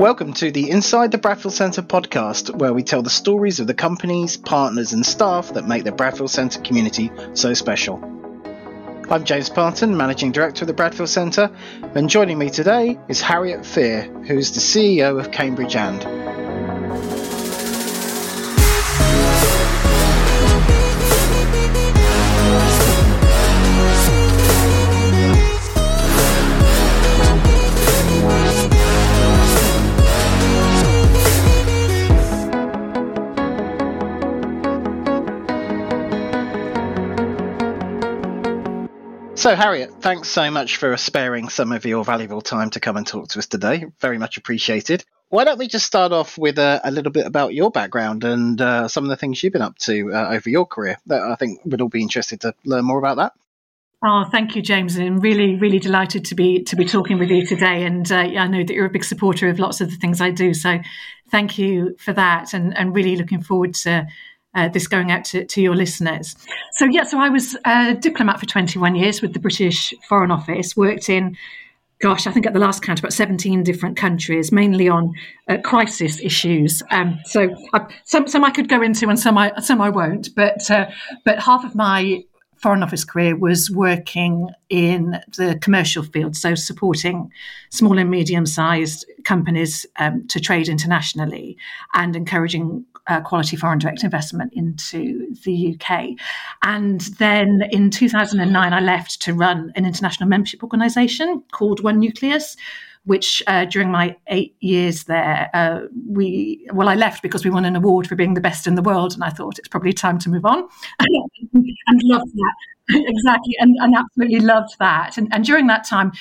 Welcome to the Inside the Bradfield Centre podcast, where we tell the stories of the companies, partners, and staff that make the Bradfield Centre community so special. I'm James Parton, Managing Director of the Bradfield Centre, and joining me today is Harriet Fear, who's the CEO of Cambridge And. So, Harriet, thanks so much for sparing some of your valuable time to come and talk to us today. Very much appreciated. Why don't we just start off with a, a little bit about your background and uh, some of the things you've been up to uh, over your career? That I think we'd all be interested to learn more about that. Oh, thank you, James. I'm really, really delighted to be to be talking with you today. And uh, I know that you're a big supporter of lots of the things I do. So, thank you for that. And, and really looking forward to uh, this going out to, to your listeners. So, yeah, so I was a diplomat for 21 years with the British Foreign Office, worked in, gosh, I think at the last count, about 17 different countries, mainly on uh, crisis issues. Um, so, I, some, some I could go into and some I, some I won't, but, uh, but half of my Foreign Office career was working in the commercial field, so supporting small and medium sized companies um, to trade internationally and encouraging uh, quality foreign direct investment into the UK. And then in 2009, I left to run an international membership organisation called One Nucleus. Which uh, during my eight years there, uh, we well, I left because we won an award for being the best in the world, and I thought it's probably time to move on, and loved that exactly, and, and absolutely loved that. And, and during that time,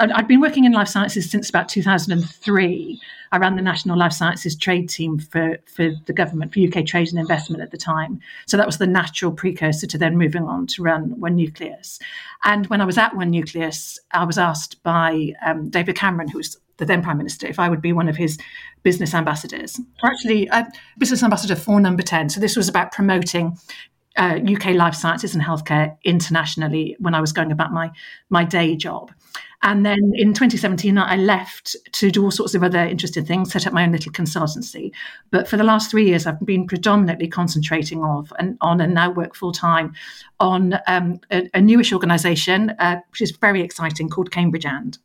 I'd been working in life sciences since about 2003. I ran the National Life Sciences Trade Team for, for the government, for UK Trade and Investment at the time. So that was the natural precursor to then moving on to run One Nucleus. And when I was at One Nucleus, I was asked by um, David Cameron, who was the then Prime Minister, if I would be one of his business ambassadors, or actually a business ambassador for Number 10. So this was about promoting uh, UK life sciences and healthcare internationally when I was going about my my day job. And then in 2017, I left to do all sorts of other interesting things, set up my own little consultancy. But for the last three years, I've been predominantly concentrating and on and now work full time on um, a, a, newish organisation, uh, which is very exciting, called Cambridge And.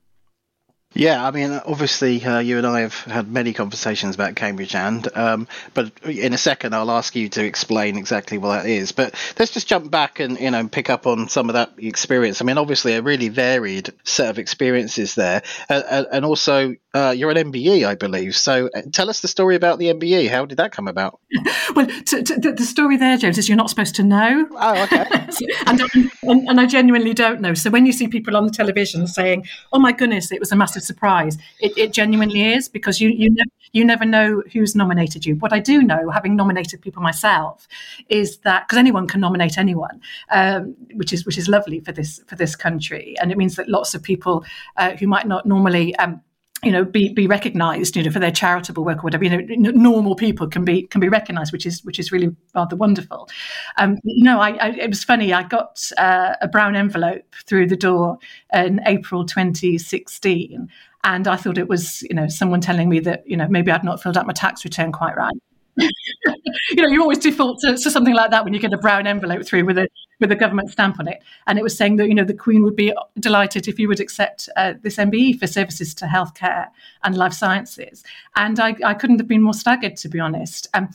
Yeah, I mean, obviously, uh, you and I have had many conversations about Cambridge and, um, but in a second, I'll ask you to explain exactly what that is. But let's just jump back and you know pick up on some of that experience. I mean, obviously, a really varied set of experiences there, uh, and also uh, you're an MBE, I believe. So uh, tell us the story about the MBE. How did that come about? well, to, to, the story there, James, is you're not supposed to know. Oh, okay. and, and, and I genuinely don't know. So when you see people on the television saying, "Oh my goodness, it was a massive surprise. It, it genuinely is because you you never you never know who's nominated you. What I do know, having nominated people myself, is that because anyone can nominate anyone, um, which is which is lovely for this for this country, and it means that lots of people uh, who might not normally. Um, you know, be be recognised, you know, for their charitable work or whatever. You know, normal people can be can be recognised, which is which is really rather wonderful. Um, I, I, it was funny. I got uh, a brown envelope through the door in April 2016, and I thought it was, you know, someone telling me that, you know, maybe I'd not filled out my tax return quite right. You know, you always default to, to, something like that when you get a brown envelope through with a with a government stamp on it. And it was saying that you know the Queen would be delighted if you would accept uh, this MBE for services to healthcare and life sciences. And I, I couldn't have been more staggered, to be honest. Um,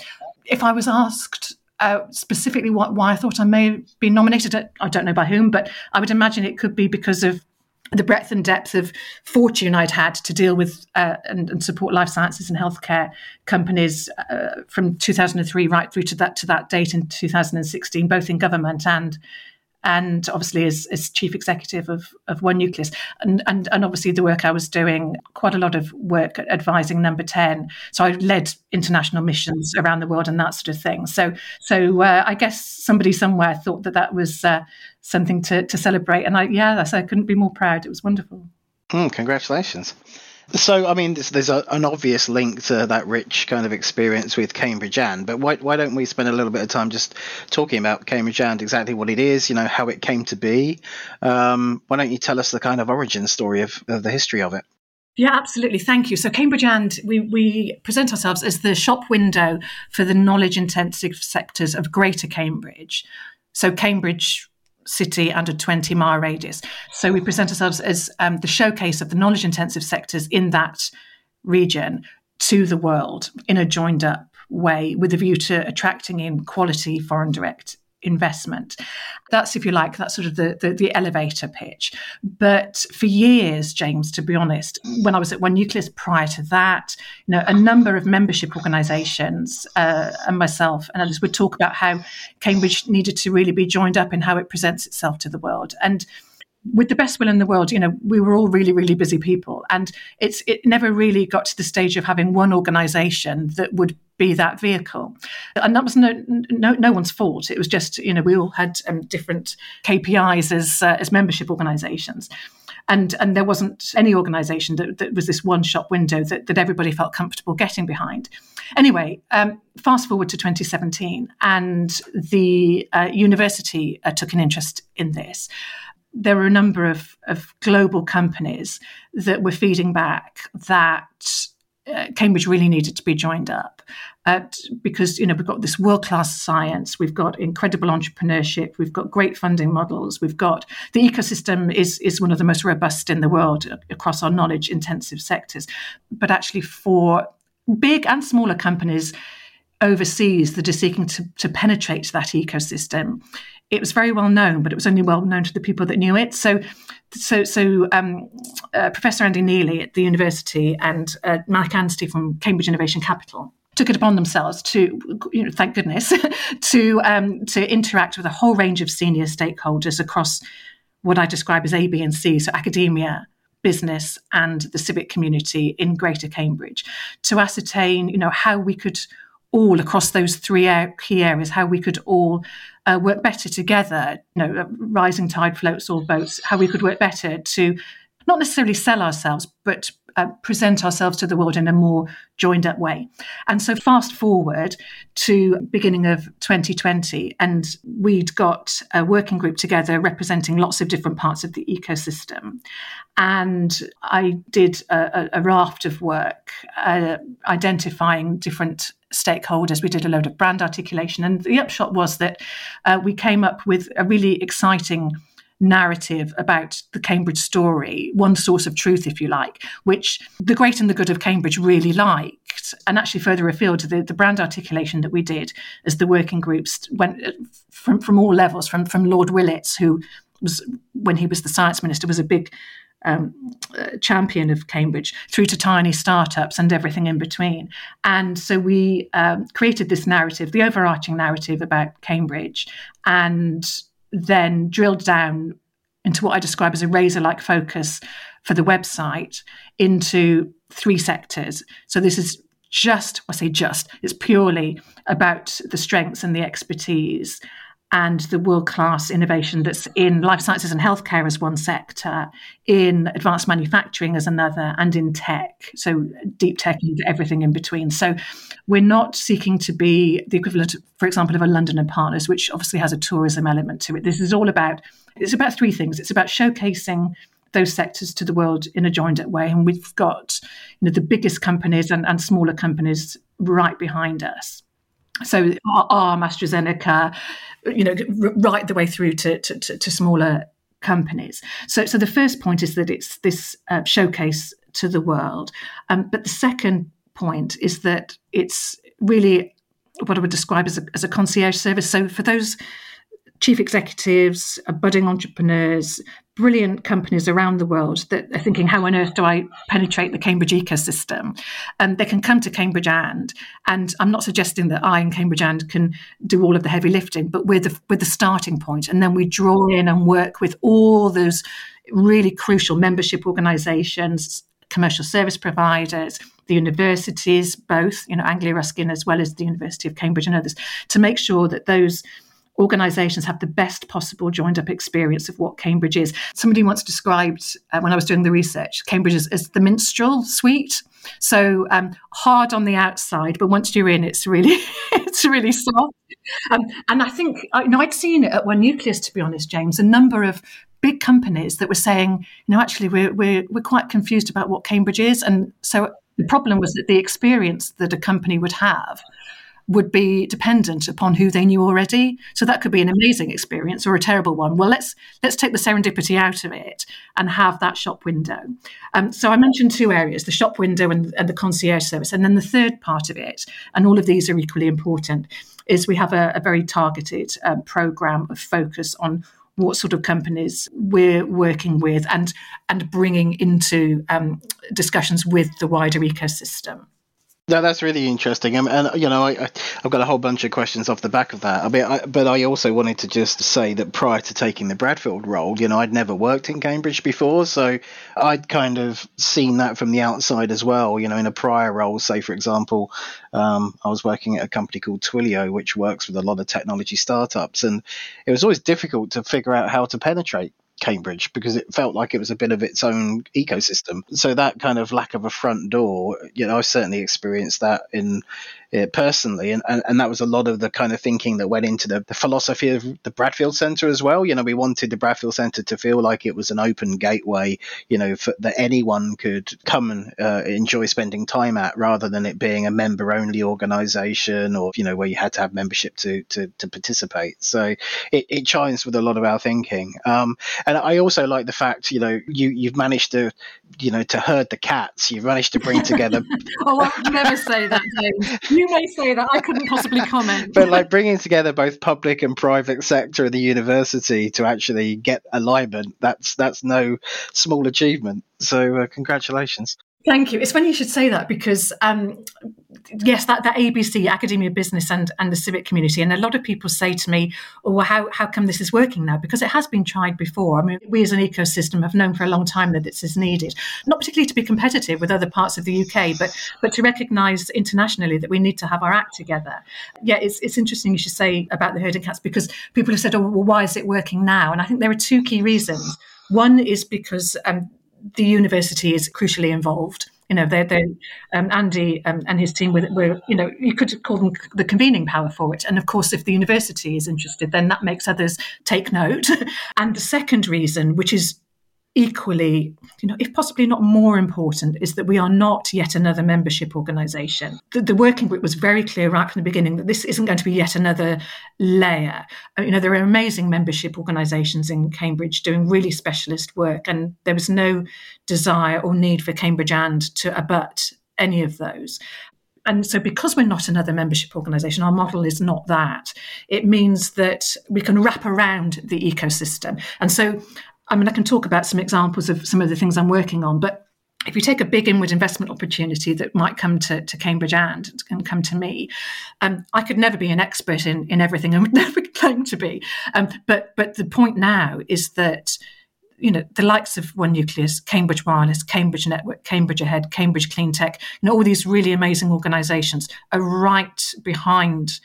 if I was asked uh, specifically what, why I thought I may be nominated, I don't know by whom, but I would imagine it could be because of the breadth and depth of fortune I'd had to deal with uh, and, and, support life sciences and healthcare companies uh, from 2003 right through to that to that date in 2016, both in government and and obviously as, as chief executive of, of One Nucleus. And, and, and obviously the work I was doing, quite a lot of work advising Number 10. So I led international missions around the world and that sort of thing. So, so uh, I guess somebody somewhere thought that that was uh, something to, to celebrate. And I, yeah, I couldn't be more proud. It was wonderful. Mm, congratulations. So, I mean, there's, a, an obvious link to that rich kind of experience with Cambridge And, but why, why don't we spend a little bit of time just talking about Cambridge And, exactly what it is, you know, how it came to be? Um, why don't you tell us the kind of origin story of, of the history of it? Yeah, absolutely. Thank you. So, Cambridge and we, we present ourselves as the shop window for the knowledge intensive sectors of Greater Cambridge. So, Cambridge city under 20 mile radius. So, we present ourselves as um, the showcase of the knowledge intensive sectors in that region to the world in a joined up way with a view to attracting in quality foreign direct investment. That's, if you like, that's sort of the, the, the, elevator pitch. But for years, James, to be honest, when I was at One Nucleus prior to that, you know, a number of membership organisations uh, and myself and others would talk about how Cambridge needed to really be joined up in how it presents itself to the world. And with the best will in the world, you know, we were all really, really busy people, and it's it never really got to the stage of having one organisation that would be that vehicle, and that was no no no one's fault. It was just you know we all had um, different KPIs as uh, as membership organisations. And, and there wasn't any organisation that, that, was this one shop window that, that everybody felt comfortable getting behind. Anyway, um, fast forward to 2017, and the uh, university uh, took an interest in this there were a number of, of global companies that were feeding back that uh, Cambridge really needed to be joined up at, because you know we've got this world class science, we've got incredible entrepreneurship, we've got great funding models, we've got the ecosystem is is one of the most robust in the world across our knowledge intensive sectors, but actually for big and smaller companies overseas that are seeking to, to penetrate that ecosystem it was very well known, but it was only well known to the people that knew it. So, so, so um, uh, Professor Andy Neely at the university and uh, Mike Anstey from Cambridge Innovation Capital took it upon themselves to, you know, thank goodness, to um, to interact with a whole range of senior stakeholders across what I describe as A, B, and C, so academia, business, and the civic community in Greater Cambridge, to ascertain, you know, how we could all across those three key areas, how we could all uh, work better together. You know, rising tide floats all boats. How we could work better to not necessarily sell ourselves, but uh, present ourselves to the world in a more joined up way. And so, fast forward to beginning of 2020, and we'd got a working group together representing lots of different parts of the ecosystem. And I did a, a raft of work uh, identifying different stakeholders. We did a load of brand articulation, and the upshot was that uh, we came up with a really exciting narrative about the Cambridge story, one source of truth, if you like, which the great and the good of Cambridge really liked. And actually, further afield, the, the brand articulation that we did as the working groups went uh, from, from all levels, from, from Lord Willetts, who was, when he was the science minister, was a big um, uh, champion of Cambridge through to tiny startups and everything in between. And so we um, created this narrative, the overarching narrative about Cambridge, and then drilled down into what I describe as a razor like focus for the website into three sectors. So this is just, I say just, it's purely about the strengths and the expertise and the world class innovation that's in life sciences and healthcare as one sector, in advanced manufacturing as another, and in tech. So, deep tech and everything in between. So, we're not seeking to be the equivalent, for example, of a London and Partners, which obviously has a tourism element to it. This is all about, it's about three things. It's about showcasing those sectors to the world in a joined up way. And we've got you know, the biggest companies and, and smaller companies right behind us. So, ARM, AstraZeneca, you know, right the way through to, to, to, to smaller companies. So, so the first point is that it's this uh, showcase to the world. Um, but the second point is that it's really what I would describe as a, as a concierge service. So for those chief executives, uh, budding entrepreneurs, brilliant companies around the world that are thinking, how on earth do I penetrate the Cambridge ecosystem? And they can come to Cambridge and, and I'm not suggesting that I and Cambridge and can do all of the heavy lifting, but we're the, we're the starting point. And then we draw in and work with all those really crucial membership organizations, commercial service providers, the universities, both, you know, Anglia Ruskin as well as the University of Cambridge and others, to make sure that those organisations have the best possible joined up experience of what Cambridge is. Somebody once described, uh, when I was doing the research, Cambridge as, as the minstrel sweet. So um, hard on the outside, but once you're in, it's really it's really soft. Um, and I think you know I'd seen it at One Nucleus, to be honest, James. A number of big companies that were saying, you know, actually we're we're we're quite confused about what Cambridge is, and so the problem was that the experience that a company would have would be dependent upon who they knew already. So that could be an amazing experience or a terrible one. Well, let's let's take the serendipity out of it and have that shop window. Um, so I mentioned two areas: the shop window and, and, the concierge service, and then the third part of it, and all of these are equally important, is we have a, a very targeted um, program of focus on what sort of companies we're working with and and bringing into um, discussions with the wider ecosystem. No, that's really interesting, and, and you know, I, have got a whole bunch of questions off the back of that. I mean, I, but I also wanted to just say that prior to taking the Bradfield role, you know, I'd never worked in Cambridge before, so I'd kind of seen that from the outside as well. You know, in a prior role, say for example, um, I was working at a company called Twilio, which works with a lot of technology startups, and it was always difficult to figure out how to penetrate Cambridge because it felt like it was a bit of its own ecosystem. So that kind of lack of a front door, you know, I certainly experienced that in uh, personally, and, and, and that was a lot of the kind of thinking that went into the, the philosophy of the Bradfield Centre as well. You know, we wanted the Bradfield Centre to feel like it was an open gateway, you know, for, that anyone could come and uh, enjoy spending time at, rather than it being a member-only organisation or you know where you had to have membership to to, to participate. So it, it chimes with a lot of our thinking. Um, and I also like the fact, you know, you you've managed to, you know, to herd the cats. You've managed to bring together. oh, I would never say that. James you may say that. I couldn't possibly comment. but like bringing together both public and private sector of the university to actually get alignment, that's that's no small achievement. So uh, congratulations. Thank you. It's funny you should say that because, um, yes, that, that ABC, academia, business, and, and the civic community. And a lot of people say to me, oh, well, how, how come this is working now? Because it has been tried before. I mean, we as an ecosystem have known for a long time that this is needed, not particularly to be competitive with other parts of the UK, but, but to recognise internationally that we need to have our act together. Yeah, it's, it's interesting you should say about the herding cats because people have said, oh, well, why is it working now? And I think there are two key reasons. One is because um, the university is crucially involved. You know, they're, they're um, Andy um, and his team were, were, you know, you could call them the convening power for it. And of course, if the university is interested, then that makes others take note. and the second reason, which is equally, you know, if possibly not more important, is that we are not yet another membership organisation. The, the, working group was very clear right from the beginning that this isn't going to be yet another layer. Uh, you know, there are amazing membership organisations in Cambridge doing really specialist work, and there was no desire or need for Cambridge and to abut any of those. And so, because we're not another membership organisation, our model is not that. It means that we can wrap around the ecosystem. And so, I mean, I can talk about some examples of some of the things I'm working on, but if you take a big inward investment opportunity that might come to, to Cambridge and, and come to me, um, I could never be an expert in, in everything and would never claim to be. Um, but but the point now is that you know the likes of One Nucleus, Cambridge Wireless, Cambridge Network, Cambridge Ahead, Cambridge Clean Tech, you all these really amazing organisations are right behind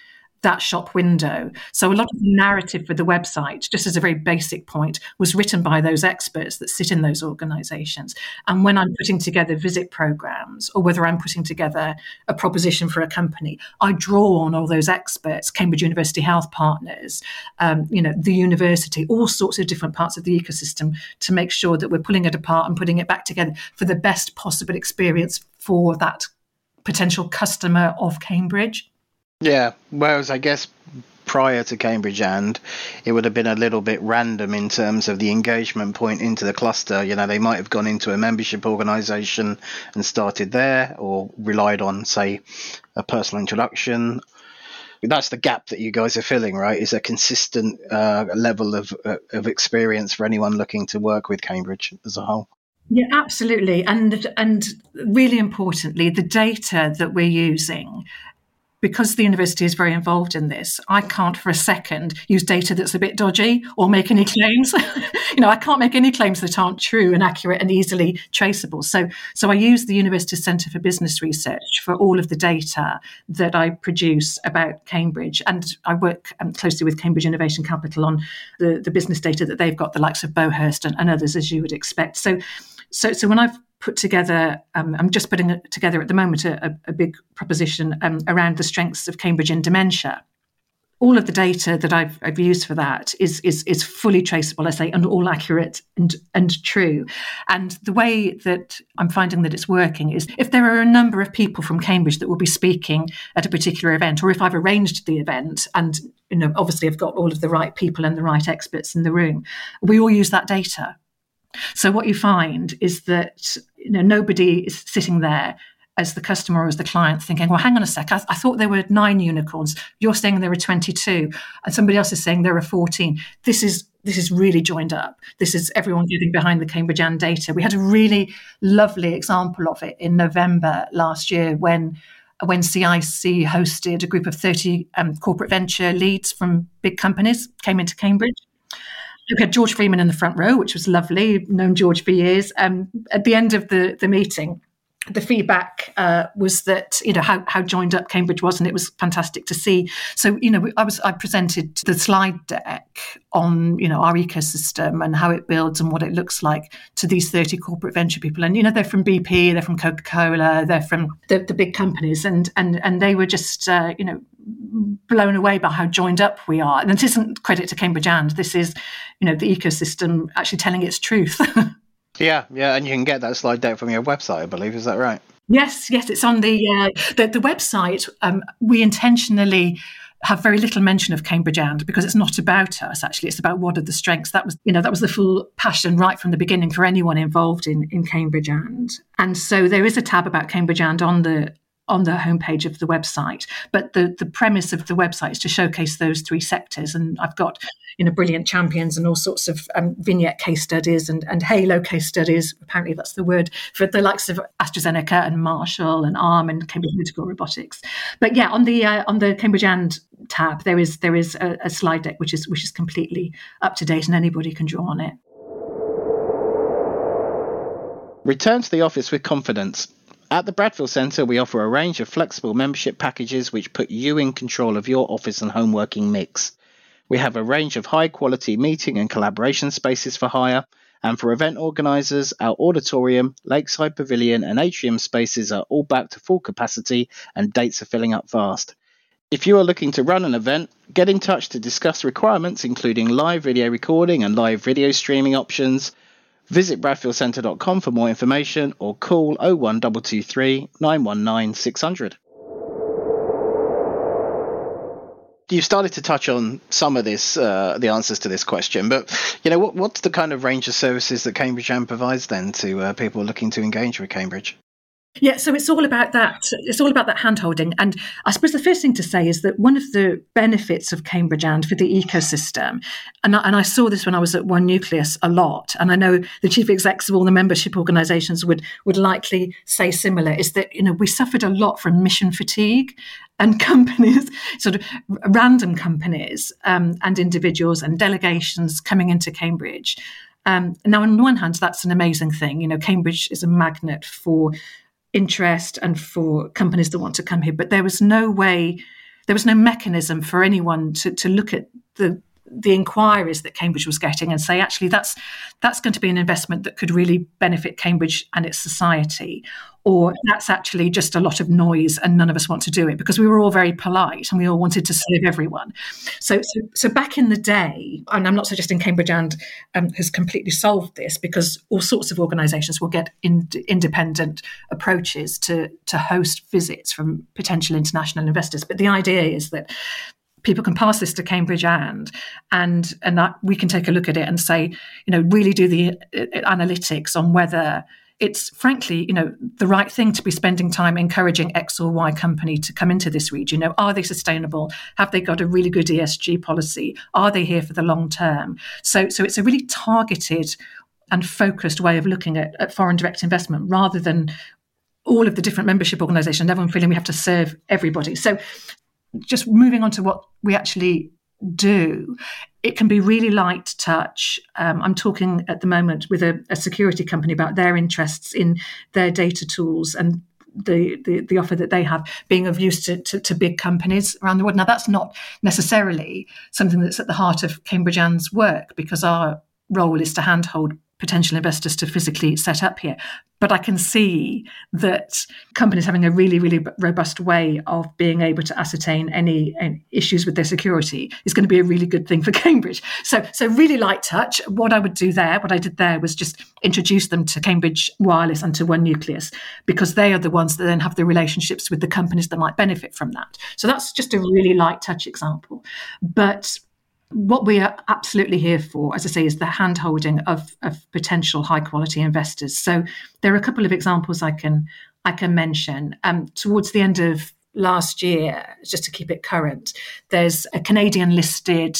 that shop window. So a lot of the narrative for the website, just as a very basic point, was written by those experts that sit in those organizations. And when I'm putting together visit programs or whether I'm putting together a proposition for a company, I draw on all those experts, Cambridge University Health Partners, um, you know, the university, all sorts of different parts of the ecosystem to make sure that we're pulling it apart and putting it back together for the best possible experience for that potential customer of Cambridge. Yeah, whereas I guess prior to Cambridge and it would have been a little bit random in terms of the engagement point into the cluster. You know, they might have gone into a membership organization and started there or relied on, say, a personal introduction. That's the gap that you guys are filling, right? Is a consistent uh, level of, uh, of experience for anyone looking to work with Cambridge as a whole. Yeah, absolutely, and and really importantly, the data that we're using because the university is very involved in this, I can't for a second use data that's a bit dodgy or make any claims. you know, I can't make any claims that aren't true and accurate and easily traceable. So, so I use the University Centre for Business Research for all of the data that I produce about Cambridge, and I work um, closely with Cambridge Innovation Capital on the, the business data that they've got, the likes of Beauhurst and, and others, as you would expect. So, so, so when I've put together, um, I'm just putting together at the moment a, a big proposition um, around the strengths of Cambridge in dementia. all of the data that I've, I've used for that is, is is fully traceable, I say, and all accurate and and true. And the way that I'm finding that it's working is if there are a number of people from Cambridge that will be speaking at a particular event, or if I've arranged the event and you know obviously I've got all of the right people and the right experts in the room, we all use that data. So what you find is that you know nobody is sitting there as the customer or as the client thinking, well, hang on a sec, I, I, thought there were nine unicorns. You're saying there are 22, and somebody else is saying there are 14. This is this is really joined up. This is everyone getting behind the Cambridge And data. We had a really lovely example of it in November last year when when CIC hosted a group of 30 um, corporate venture leads from big companies came into Cambridge. We had George Freeman in the front row, which was lovely. Known George for years. Um, at the end of the, the meeting, the feedback uh, was that you know how, how joined up Cambridge was, and it was fantastic to see. So you know, I was I presented the slide deck on you know our ecosystem and how it builds and what it looks like to these thirty corporate venture people, and you know they're from BP, they're from Coca Cola, they're from the, the, big companies, and and and they were just uh, you know blown away by how joined up we are. And this isn't credit to Cambridge and this is you know the ecosystem actually telling its truth. Yeah, yeah, and you can get that slide deck from your website, I believe. Is that right? Yes, yes, it's on the uh, the, the, website. Um, we intentionally have very little mention of Cambridge and because it's not about us actually it's about what are the strengths that was you know that was the full passion right from the beginning for anyone involved in in Cambridge and and so there is a tab about Cambridge and on the on the homepage of the website. But the, the premise of the website is to showcase those three sectors. And I've got you know brilliant champions and all sorts of um, vignette case studies and, and halo case studies. Apparently, that's the word for the likes of AstraZeneca and Marshall and ARM and Cambridge Medical Robotics. But yeah, on the uh, on the Cambridge and tab, there is there is a, a slide deck which is which is completely up to date and anybody can draw on it. Return to the office with confidence. At the Bradfield Centre, we offer a range of flexible membership packages which put you in control of your office and home working mix. We have a range of high quality meeting and collaboration spaces for hire, and for event organisers, our auditorium, lakeside pavilion, and atrium spaces are all back to full capacity and dates are filling up fast. If you are looking to run an event, get in touch to discuss requirements including live video recording and live video streaming options Visit bradfieldcentre.com for more information or call 01223 919 600. you started to touch on some of this, uh, the answers to this question, but you know, what, what's the kind of range of services that Cambridge And provides then to uh, people looking to engage with Cambridge? Yeah, so it's all about that. It's all about that handholding. And I suppose the first thing to say is that one of the benefits of Cambridge and for the ecosystem, and I, and I saw this when I was at One Nucleus a lot, and I know the chief execs of all the membership organisations would would likely say similar, is that you know we suffered a lot from mission fatigue, and companies, sort of random companies um, and individuals and delegations coming into Cambridge. Um, now, on one hand, that's an amazing thing. You know, Cambridge is a magnet for interest and for companies that want to come here. But there was no way, there was no mechanism for anyone to, to look at the the inquiries that Cambridge was getting and say, actually, that's that's going to be an investment that could really benefit Cambridge and its society, or that's actually just a lot of noise and none of us want to do it because we were all very polite and we all wanted to serve everyone. So, so, so back in the day, and I'm not suggesting Cambridge and um, has completely solved this because all sorts of organisations will get in, independent approaches to to host visits from potential international investors. But the idea is that people can pass this to Cambridge and and and that we can take a look at it and say, you know, really do the uh, analytics on whether it's frankly, you know, the right thing to be spending time encouraging X or Y company to come into this region. You know, are they sustainable? Have they got a really good ESG policy? Are they here for the long term? So, so it's a really targeted and focused way of looking at, at foreign direct investment rather than all of the different membership organizations, and everyone feeling we have to serve everybody. So just moving on to what we actually do, it can be really light touch. Um, I'm talking at the moment with a, a, security company about their interests in their data tools and the, the, the offer that they have being of use to, to, to, big companies around the world. Now, that's not necessarily something that's at the heart of Cambridge And's work because our role is to handhold potential investors to physically set up here. But I can see that companies having a really, really robust way of being able to ascertain any, any, issues with their security is going to be a really good thing for Cambridge. So, so really light touch. What I would do there, what I did there was just introduce them to Cambridge Wireless and to One Nucleus because they are the ones that then have the relationships with the companies that might benefit from that. So that's just a really light touch example. But what we are absolutely here for, as I say, is the handholding of, of potential high quality investors. So there are a couple of examples I can I can mention. Um, towards the end of last year, just to keep it current, there's a Canadian listed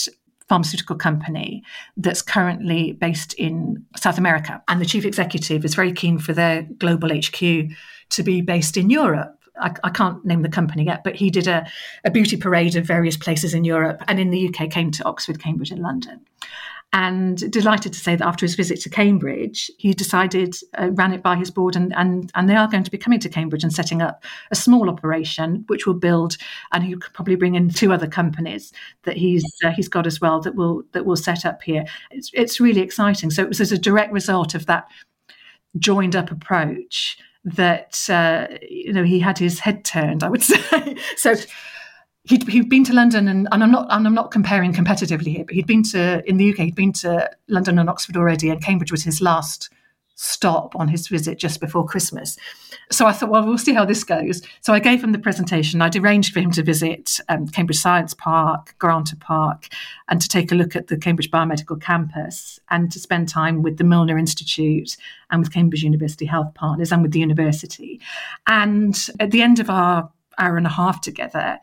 pharmaceutical company that's currently based in South America. And the chief executive is very keen for their global HQ to be based in Europe. I, I, can't name the company yet, but he did a, a beauty parade of various places in Europe and in the UK came to Oxford, Cambridge, and London. And delighted to say that after his visit to Cambridge, he decided, uh, ran it by his board, and, and, and they are going to be coming to Cambridge and setting up a small operation, which will build, and he could probably bring in two other companies that he's uh, he's got as well that will that will set up here. It's, it's really exciting. So it was as a direct result of that joined up approach that uh, you know he had his head turned. I would say so. He'd, he'd been to London, and, and I'm not and I'm not comparing competitively here, but he'd been to in the UK. He'd been to London and Oxford already, and Cambridge was his last stop on his visit just before Christmas. So I thought, well, we'll see how this goes. So I gave him the presentation. I'd arranged for him to visit um, Cambridge Science Park, Granta Park, and to take a look at the Cambridge Biomedical Campus and to spend time with the Milner Institute and with Cambridge University Health Partners and with the university. And at the end of our hour and a half together,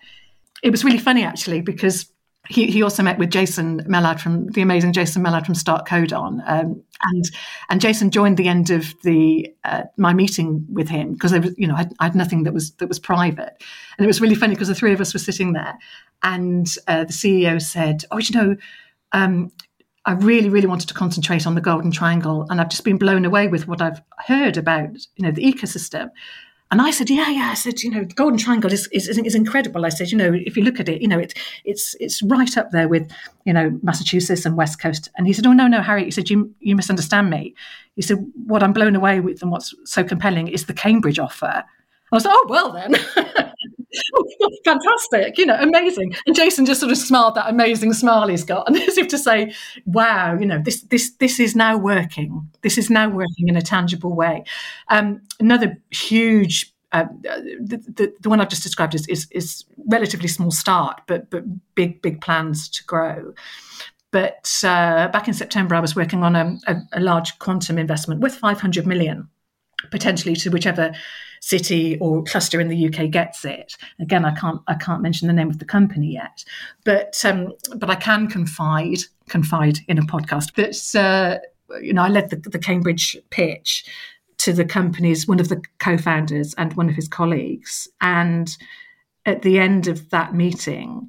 it was really funny actually because he, he also met with Jason Mellad from the amazing Jason Mellad from Start Codon, um, and and Jason joined the end of the uh, my meeting with him because you know I, I, had nothing that was that was private, and it was really funny because the three of us were sitting there, and uh, the CEO said, "Oh, you know." Um, I really, really wanted to concentrate on the Golden Triangle, and I've just been blown away with what I've heard about, you know, the ecosystem. And I said, yeah, yeah. I said, you know, the Golden Triangle is, is, is incredible. I said, you know, if you look at it, you know, it, it's it's right up there with, you know, Massachusetts and West Coast. And he said, oh, no, no, Harry. He said, you, you misunderstand me. He said, what I'm blown away with and what's so compelling is the Cambridge offer. I was like, oh, well then. fantastic, you know, amazing. And Jason just sort of smiled that amazing smile he's got, and as if to say, "Wow, you know, this this this is now working. This is now working in a tangible way." Um, another huge. Uh, the, the, the, one I've just described is, is, is relatively small start, but but big big plans to grow. But uh, back in September, I was working on a, a, a large quantum investment with 500 million potentially to whichever city or cluster in the UK gets it. Again, I can't I can't mention the name of the company yet, but um, but I can confide confide in a podcast that uh, you know I led the, the Cambridge pitch to the company's one of the co-founders and one of his colleagues, and at the end of that meeting,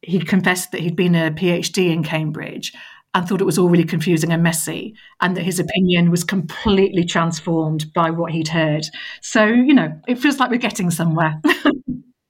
he confessed that he'd been a PhD in Cambridge and thought it was all really confusing and messy, and that his opinion was completely transformed by what he'd heard. So, you know, it feels like we're getting somewhere.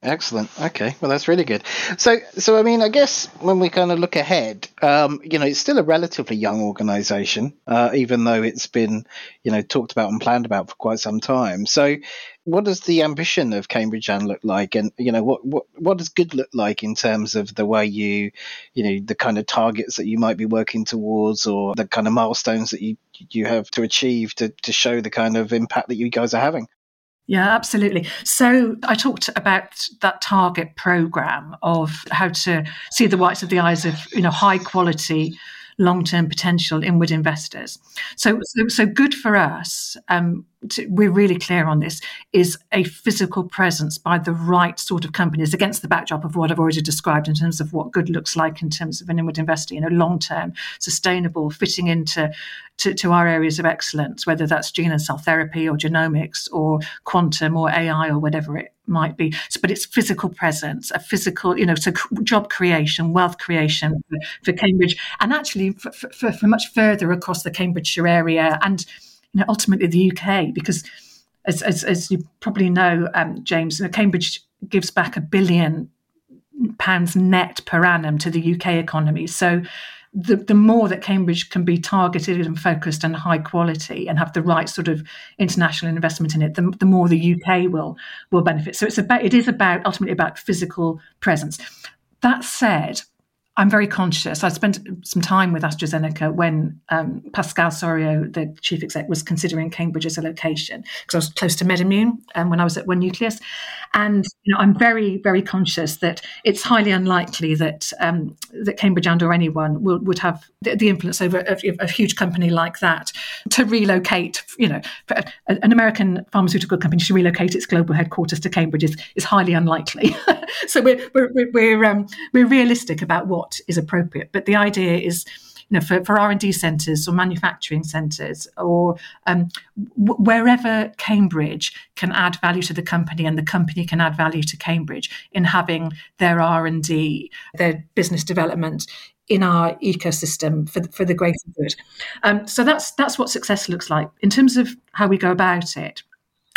Excellent. Okay. Well, that's really good. So, so I mean, I guess when we kind of look ahead, um, you know, it's still a relatively young organisation, uh, even though it's been, you know, talked about and planned about for quite some time. So, what does the ambition of Cambridge-An look like, and you know, what what what does good look like in terms of the way you, you know, the kind of targets that you might be working towards, or the kind of milestones that you you have to achieve to to show the kind of impact that you guys are having. Yeah, absolutely. So I talked about that target program of how to see the whites of the eyes of you know high quality long-term potential inward investors. So, so, so good for us. Um, to, we're really clear on this. Is a physical presence by the right sort of companies against the backdrop of what I've already described in terms of what good looks like in terms of an inward investor. You know, long-term, sustainable, fitting into to, to our areas of excellence, whether that's gene and cell therapy or genomics or quantum or AI or whatever it might be. So, but it's physical presence, a physical, you know, so job creation, wealth creation for, for Cambridge, and actually for, for, for, much further across the Cambridgeshire area and, you know, ultimately the UK, because as, as, as you probably know, um, James, you know, Cambridge gives back a billion pounds net per annum to the UK economy. So the, the more that Cambridge can be targeted and focused and high quality and have the right sort of international investment in it, the, the more the UK will will benefit. So it's about it is about ultimately about physical presence. That said, I'm very conscious. I spent some time with AstraZeneca when um, Pascal Soriot, the chief exec, was considering Cambridge as a location because I was close to MedImmune um, when I was at One Nucleus, and you know I'm very very conscious that it's highly unlikely that um, that Cambridge and or anyone will, would have the, the influence over a, a, huge company like that to relocate. You know, an American pharmaceutical company to relocate its global headquarters to Cambridge is, is highly unlikely. so we're we're we're, um, we're realistic about what what is appropriate. But the idea is, you know, for, R&D centres or manufacturing centres or um, w- wherever Cambridge can add value to the company and the company can add value to Cambridge in having their R&D, their business development in our ecosystem for the, for the greater good. Um, so that's that's what success looks like in terms of how we go about it.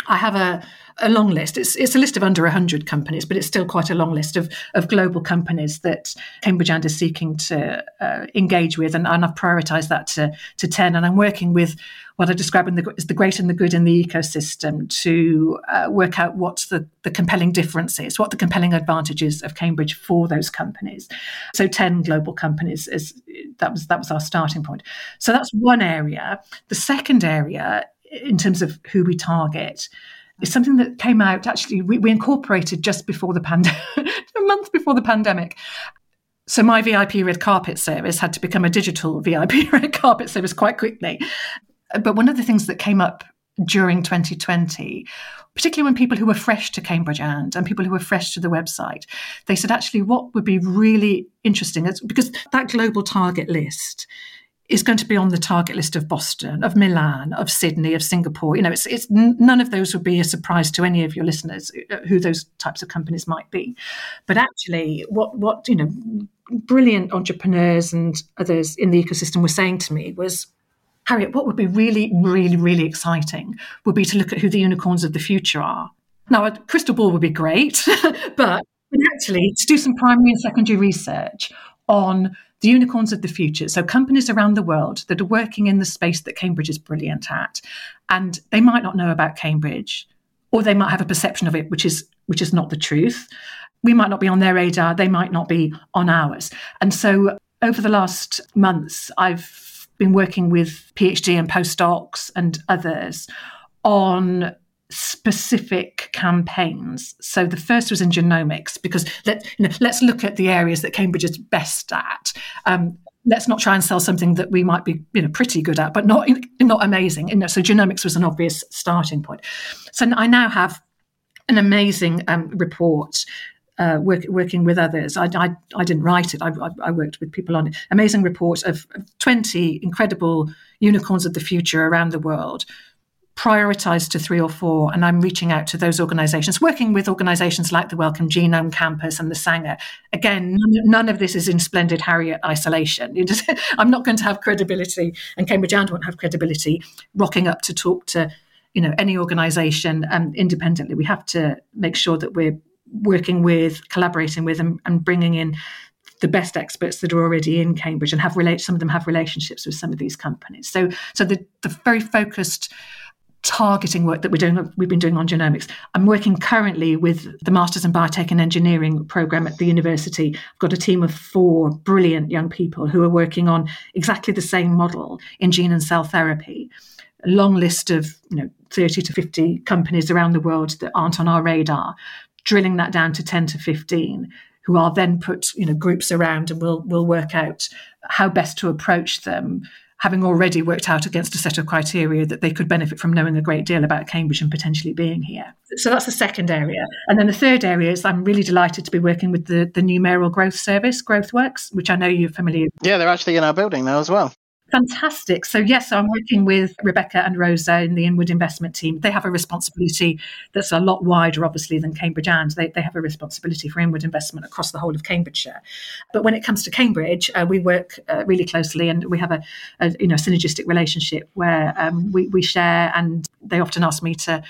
I have a, a long list. It's, it's a list of under 100 companies, but it's still quite a long list of, of global companies that Cambridge And is seeking to uh, engage with. And, and I've prioritised that to, to 10. And I'm working with what I describe the, as the great and the good in the ecosystem to uh, work out what the, the compelling difference is, what the compelling advantages of Cambridge for those companies. So 10 global companies is that was that was our starting point. So that's one area. The second area in terms of who we target is something that came out actually we, we incorporated just before the pandemic a month before the pandemic. So my vip red carpet service had to become a digital vip red carpet service quite quickly. But one of the things that came up during 2020 particularly when people who were fresh to cambridge and and people who were fresh to the website they said actually what would be really interesting is because that global target list is going to be on the target list of Boston, of Milan, of Sydney, of Singapore. You know, it's, it's none of those would be a surprise to any of your listeners uh, who those types of companies might be. But actually, what what you know, brilliant entrepreneurs and others in the ecosystem were saying to me was. Harriet, what would be really, really, really exciting would be to look at who the unicorns of the future are. Now, a crystal ball would be great, but actually to do some primary and secondary research on the unicorns of the future. So, companies around the world that are working in the space that Cambridge is brilliant at. And they might not know about Cambridge, or they might have a perception of it, which is, which is not the truth. We might not be on their radar, they might not be on ours. And so, over the last months, I've been working with PhD and postdocs and others on specific campaigns. So the first was in genomics because let, you know, let's look at the areas that Cambridge is best at. Um, let's not try and sell something that we might be you know pretty good at, but not not amazing. You know, so genomics was an obvious starting point. So I now have an amazing um, report. Uh, work, working with others, I, I, I didn't write it. I, I, worked with people on it. Amazing report of 20 incredible unicorns of the future around the world prioritized to three or four, and I'm reaching out to those organizations, working with organizations like the Wellcome Genome Campus and the Sanger. Again, none, of this is in splendid Harriet isolation. Just, I'm not going to have credibility, and Cambridge and won't have credibility rocking up to talk to you know any organization um, independently. We have to make sure that we're working with, collaborating with, and, and bringing in the best experts that are already in Cambridge and have relate. Some of them have relationships with some of these companies. So, so the the very focused targeting work that we're doing we've been doing on genomics. I'm working currently with the Masters in Biotech and Engineering program at the university. I've got a team of four brilliant young people who are working on exactly the same model in gene and cell therapy. A long list of, you know, 30 to 50 companies around the world that aren't on our radar, drilling that down to 10 to 15 who are then put, you know, groups around and we'll we'll work out how best to approach them having already worked out against a set of criteria that they could benefit from knowing a great deal about Cambridge and potentially being here. So that's the second area. And then the third area is I'm really delighted to be working with the, the new mayoral growth service, GrowthWorks, which I know you're familiar with. Yeah, they're actually in our building now as well. Fantastic. So, yes, I'm working with Rebecca and Rosa in the Inward Investment team. They have a responsibility that's a lot wider, obviously, than Cambridge and they, they have a responsibility for inward investment across the whole of Cambridgeshire. But when it comes to Cambridge, uh, we work uh, really closely and we have a, a you know synergistic relationship where um, we, we share and they often ask me to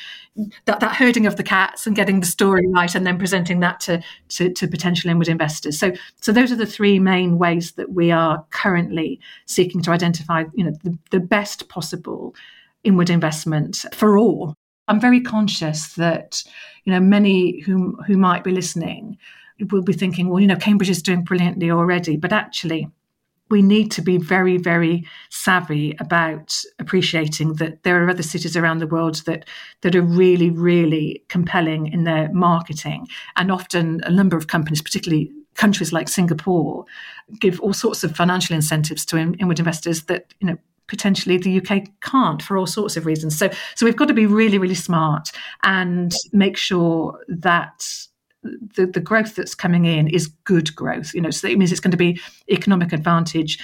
that, that herding of the cats and getting the story right and then presenting that to, to, to potential inward investors. So, so those are the three main ways that we are currently seeking to identify identify you know the, the best possible inward investment for all. I'm very conscious that you know many who who might be listening will be thinking well you know cambridge is doing brilliantly already. But actually we need to be very, very savvy about appreciating that there are other cities around the world that that are really, really compelling in their marketing, and often a number of companies, particularly countries like Singapore give all sorts of financial incentives to in, inward investors that you know potentially the UK can't for all sorts of reasons. So so we've got to be really really smart and make sure that the, the growth that's coming in is good growth. You know, so it means it's going to be economic advantage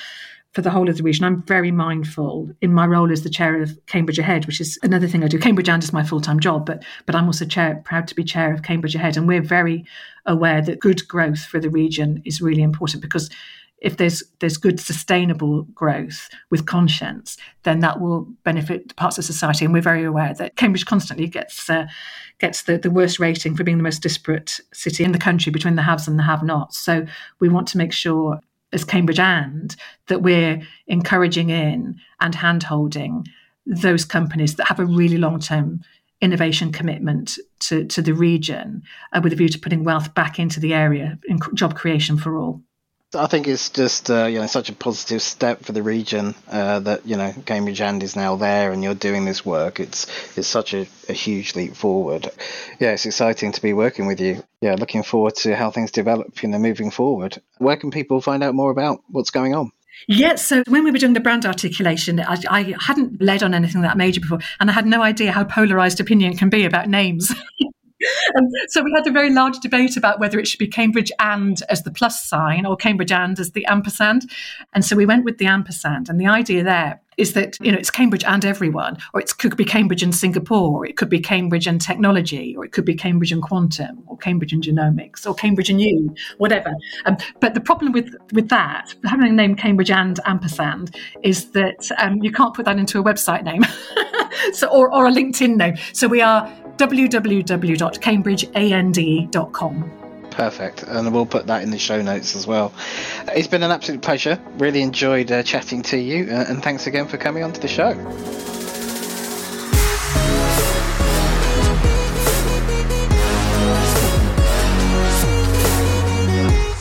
for the whole of the region. I'm very mindful in my role as the chair of Cambridge Ahead, which is another thing I do. Cambridge and is my full time job, but but I'm also chair, proud to be chair of Cambridge Ahead, and we're very aware that good growth for the region is really important because if there's there's good sustainable growth with conscience, then that will benefit parts of society. And we're very aware that Cambridge constantly gets uh, gets the, the worst rating for being the most disparate city in the country between the haves and the have-nots. So we want to make sure as Cambridge and that we're encouraging in and handholding those companies that have a really long term innovation commitment to, to the region uh, with a view to putting wealth back into the area and job creation for all. I think it's just uh, you know such a positive step for the region uh, that you know Cambridge and is now there and you're doing this work. It's it's such a, a, huge leap forward. Yeah, it's exciting to be working with you. Yeah, looking forward to how things develop. You know, moving forward. Where can people find out more about what's going on? Yes. So when we were doing the brand articulation, I, I, hadn't led on anything that major before, and I had no idea how polarized opinion can be about names. and so we had a very large debate about whether it should be Cambridge and as the plus sign or Cambridge and as the ampersand. And so we went with the ampersand. And the idea there is that you know it's Cambridge and everyone, or it could be Cambridge and Singapore, or it could be Cambridge and technology, or it could be Cambridge and quantum, or Cambridge and genomics, or Cambridge and you, whatever. Um, but the problem with with that, having a name Cambridge and ampersand, is that um, you can't put that into a website name, so or, or a LinkedIn name. So we are www.cambridgeand.com. Perfect, and we'll put that in the show notes as well. It's been an absolute pleasure. Really enjoyed uh, chatting to you, uh, and thanks again for coming onto the show.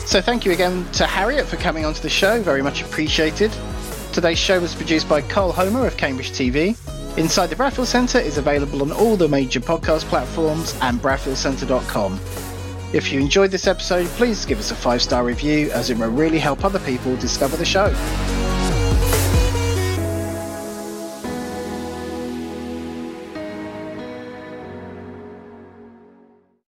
So, thank you again to Harriet for coming onto the show. Very much appreciated. Today's show was produced by Carl Homer of Cambridge TV. Inside the Bradfield Centre is available on all the major podcast platforms and bradfieldcentre.com. If you enjoyed this episode, please give us a five star review as it will really help other people discover the show.